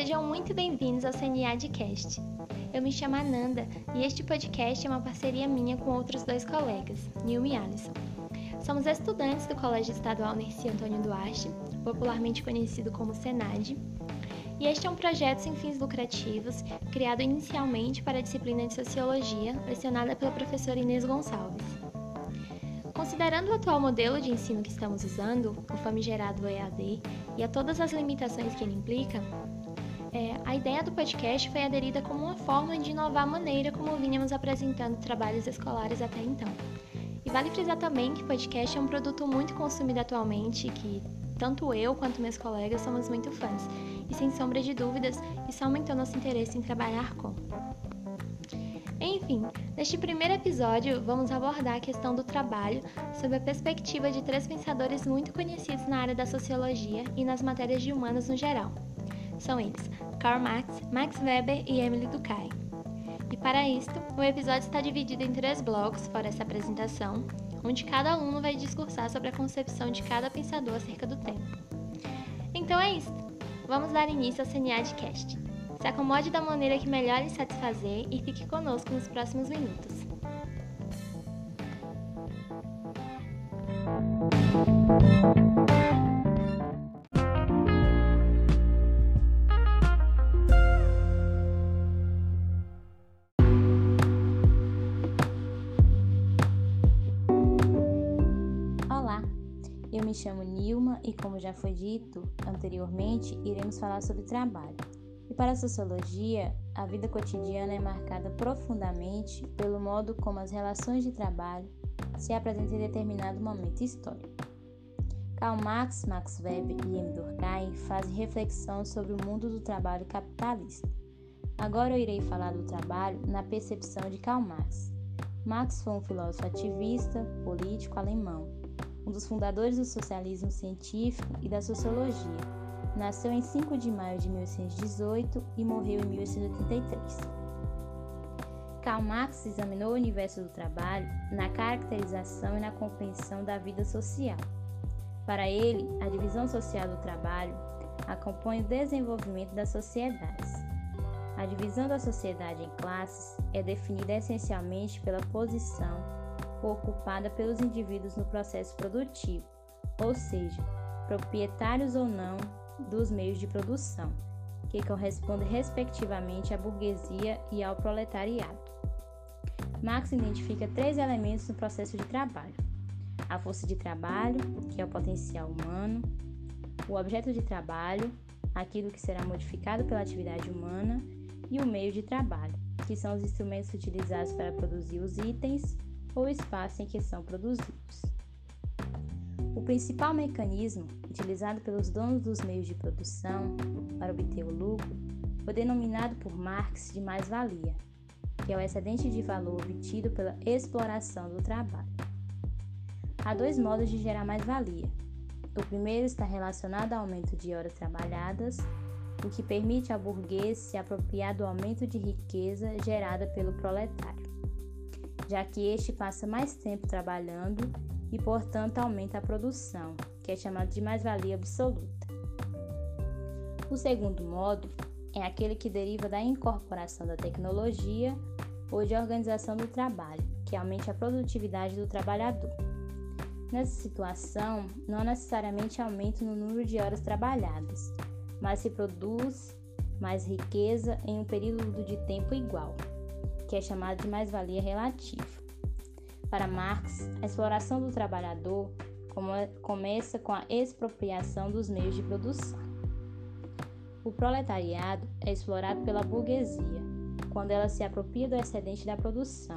sejam muito bem-vindos ao CNAdcast. Eu me chamo Ananda e este podcast é uma parceria minha com outros dois colegas, Nilma e Alisson. Somos estudantes do Colégio Estadual Nerci Antônio Duarte, popularmente conhecido como SENAD, e este é um projeto sem fins lucrativos, criado inicialmente para a disciplina de Sociologia, lecionada pela professora Inês Gonçalves. Considerando o atual modelo de ensino que estamos usando, o famigerado EAD, e a todas as limitações que ele implica, é, a ideia do podcast foi aderida como uma forma de inovar a maneira como vínhamos apresentando trabalhos escolares até então. E vale frisar também que podcast é um produto muito consumido atualmente que tanto eu quanto meus colegas somos muito fãs, e sem sombra de dúvidas, isso aumentou nosso interesse em trabalhar com. Enfim, neste primeiro episódio vamos abordar a questão do trabalho sob a perspectiva de três pensadores muito conhecidos na área da sociologia e nas matérias de humanas no geral. São eles Karl Marx, Max Weber e Emily Durkheim. E para isto, o episódio está dividido em três blocos, fora essa apresentação, onde cada aluno vai discursar sobre a concepção de cada pensador acerca do tema. Então é isso. Vamos dar início ao CNAdcast. Se acomode da maneira que melhor lhe satisfazer e fique conosco nos próximos minutos. Eu me chamo Nilma e, como já foi dito anteriormente, iremos falar sobre trabalho. E para a sociologia, a vida cotidiana é marcada profundamente pelo modo como as relações de trabalho se apresentam em determinado momento histórico. Karl Marx, Max Weber e M. Durkheim fazem reflexão sobre o mundo do trabalho capitalista. Agora eu irei falar do trabalho na percepção de Karl Marx. Marx foi um filósofo ativista, político alemão, um dos fundadores do socialismo científico e da sociologia Nasceu em 5 de maio de 1818 e morreu em 1883. Karl Marx examinou o universo do trabalho na caracterização e na compreensão da vida social. Para ele, a divisão social do trabalho acompanha o desenvolvimento das sociedades. A divisão da sociedade em classes é definida essencialmente pela posição ocupada pelos indivíduos no processo produtivo, ou seja, proprietários ou não dos meios de produção, que corresponde respectivamente à burguesia e ao proletariado. Marx identifica três elementos no processo de trabalho: a força de trabalho, que é o potencial humano, o objeto de trabalho, aquilo que será modificado pela atividade humana, e o meio de trabalho, que são os instrumentos utilizados para produzir os itens ou espaço em que são produzidos. O principal mecanismo utilizado pelos donos dos meios de produção para obter o lucro foi denominado por Marx de mais-valia, que é o excedente de valor obtido pela exploração do trabalho. Há dois modos de gerar mais-valia. O primeiro está relacionado ao aumento de horas trabalhadas, o que permite ao burguês se apropriar do aumento de riqueza gerada pelo proletário, já que este passa mais tempo trabalhando e, portanto, aumenta a produção, que é chamado de mais-valia absoluta. O segundo modo é aquele que deriva da incorporação da tecnologia ou de organização do trabalho, que aumente a produtividade do trabalhador. Nessa situação, não necessariamente aumento no número de horas trabalhadas, mas se produz mais riqueza em um período de tempo igual, que é chamado de mais-valia relativa. Para Marx, a exploração do trabalhador começa com a expropriação dos meios de produção. O proletariado é explorado pela burguesia quando ela se apropria do excedente da produção,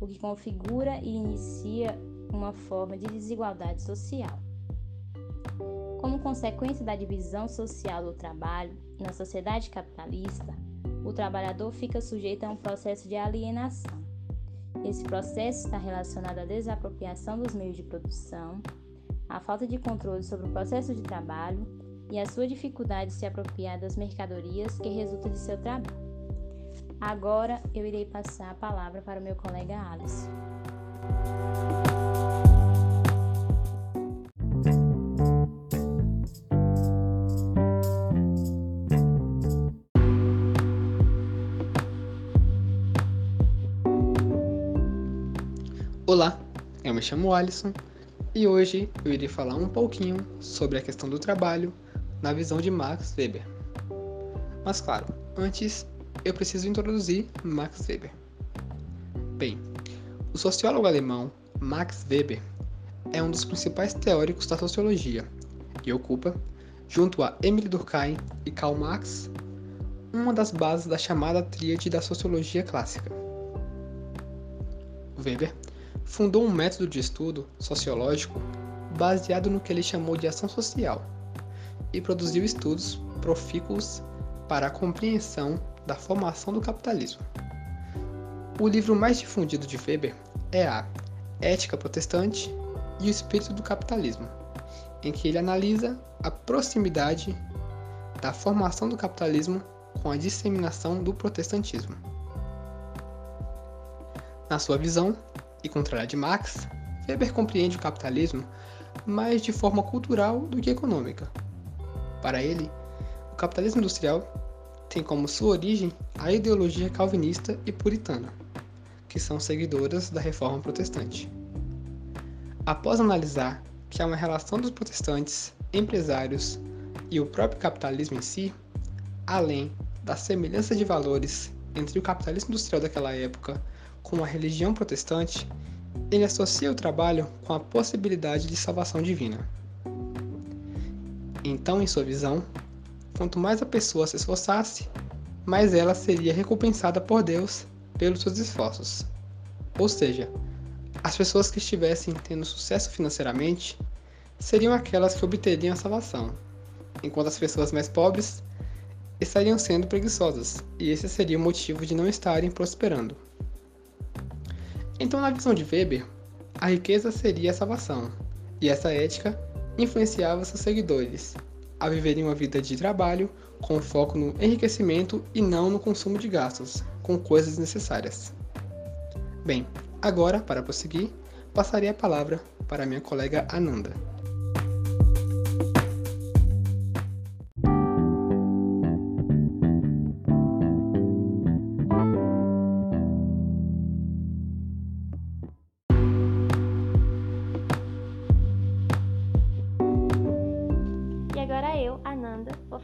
o que configura e inicia uma forma de desigualdade social. Como consequência da divisão social do trabalho na sociedade capitalista, o trabalhador fica sujeito a um processo de alienação esse processo está relacionado à desapropriação dos meios de produção, à falta de controle sobre o processo de trabalho e à sua dificuldade de se apropriar das mercadorias que resultam de seu trabalho. Agora eu irei passar a palavra para o meu colega Alisson. Olá, eu me chamo Alisson e hoje eu irei falar um pouquinho sobre a questão do trabalho na visão de Max Weber. Mas claro, antes eu preciso introduzir Max Weber. Bem, o sociólogo alemão Max Weber é um dos principais teóricos da sociologia e ocupa, junto a Emile Durkheim e Karl Marx, uma das bases da chamada tríade da sociologia clássica. Weber fundou um método de estudo sociológico baseado no que ele chamou de ação social e produziu estudos profícuos para a compreensão da formação do capitalismo. O livro mais difundido de Weber é a Ética Protestante e o Espírito do Capitalismo, em que ele analisa a proximidade da formação do capitalismo com a disseminação do protestantismo. Na sua visão, e contrária de Marx, Weber compreende o capitalismo mais de forma cultural do que econômica. Para ele, o capitalismo industrial tem como sua origem a ideologia calvinista e puritana, que são seguidoras da reforma protestante. Após analisar que há uma relação dos protestantes, empresários e o próprio capitalismo em si, além da semelhança de valores entre o capitalismo industrial daquela época com a religião protestante, ele associa o trabalho com a possibilidade de salvação divina. Então, em sua visão, quanto mais a pessoa se esforçasse, mais ela seria recompensada por Deus pelos seus esforços. Ou seja, as pessoas que estivessem tendo sucesso financeiramente seriam aquelas que obteriam a salvação, enquanto as pessoas mais pobres estariam sendo preguiçosas, e esse seria o motivo de não estarem prosperando. Então, na visão de Weber, a riqueza seria a salvação, e essa ética influenciava seus seguidores a viverem uma vida de trabalho com foco no enriquecimento e não no consumo de gastos com coisas necessárias. Bem, agora, para prosseguir, passarei a palavra para minha colega Ananda.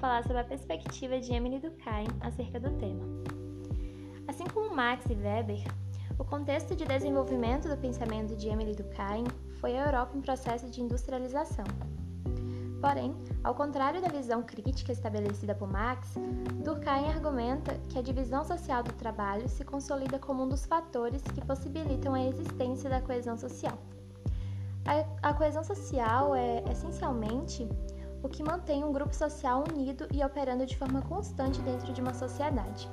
Falar sobre a perspectiva de Emily Durkheim acerca do tema. Assim como Marx e Weber, o contexto de desenvolvimento do pensamento de Emily Durkheim foi a Europa em processo de industrialização. Porém, ao contrário da visão crítica estabelecida por Marx, Durkheim argumenta que a divisão social do trabalho se consolida como um dos fatores que possibilitam a existência da coesão social. A, coesão social é, essencialmente, o que mantém um grupo social unido e operando de forma constante dentro de uma sociedade.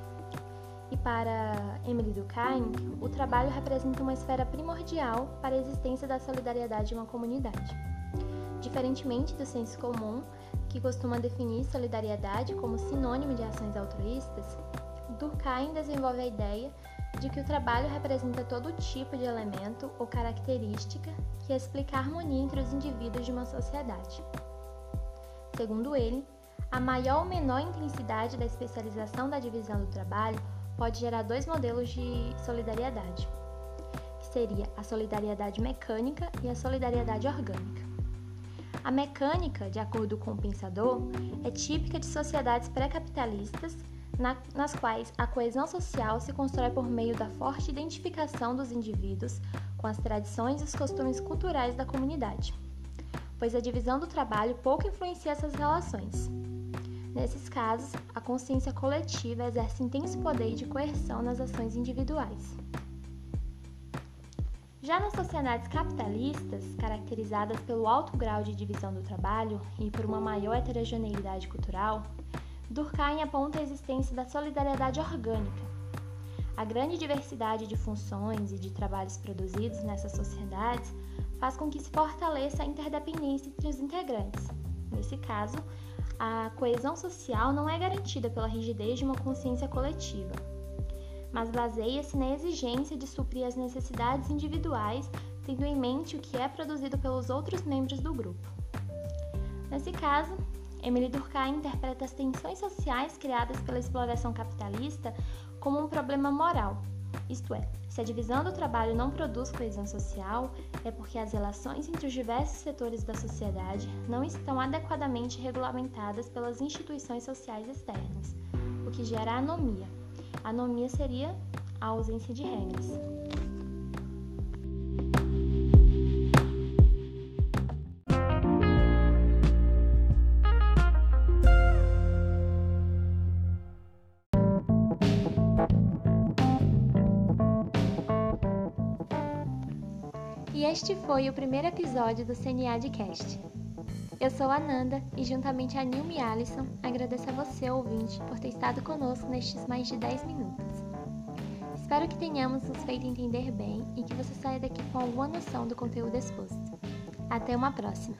E para Emily Durkheim, o trabalho representa uma esfera primordial para a existência da solidariedade em uma comunidade. Diferentemente do senso comum, que costuma definir solidariedade como sinônimo de ações altruístas, Durkheim desenvolve a ideia de que o trabalho representa todo tipo de elemento ou característica que explica a harmonia entre os indivíduos de uma sociedade. Segundo ele, a maior ou menor intensidade da especialização da divisão do trabalho pode gerar dois modelos de solidariedade, que seria a solidariedade mecânica e a solidariedade orgânica. A mecânica, de acordo com o pensador, é típica de sociedades pré-capitalistas na, nas quais a coesão social se constrói por meio da forte identificação dos indivíduos com as tradições e os costumes culturais da comunidade pois a divisão do trabalho pouco influencia essas relações. Nesses casos, a consciência coletiva exerce intenso poder de coerção nas ações individuais. Já nas sociedades capitalistas, caracterizadas pelo alto grau de divisão do trabalho e por uma maior heterogeneidade cultural, Durkheim aponta a existência da solidariedade orgânica. A grande diversidade de funções e de trabalhos produzidos nessas sociedades faz com que se fortaleça a interdependência entre os integrantes. Nesse caso, a coesão social não é garantida pela rigidez de uma consciência coletiva, mas baseia-se na exigência de suprir as necessidades individuais, tendo em mente o que é produzido pelos outros membros do grupo. Nesse caso, Emily Durkheim interpreta as tensões sociais criadas pela exploração capitalista como um problema moral, Isto é, se a divisão do trabalho não produz coesão social, é porque as relações entre os diversos setores da sociedade não estão adequadamente regulamentadas pelas instituições sociais externas, o que gera anomia. anomia seria a ausência de regras. Este foi o primeiro episódio do CNA de Cast. Eu sou a Nanda e, juntamente a Nilma e Alisson, agradeço a você, ouvinte, por ter estado conosco nestes mais de 10 minutos. Espero que tenhamos nos feito entender bem e que você saia daqui com alguma noção do conteúdo exposto. Até uma próxima!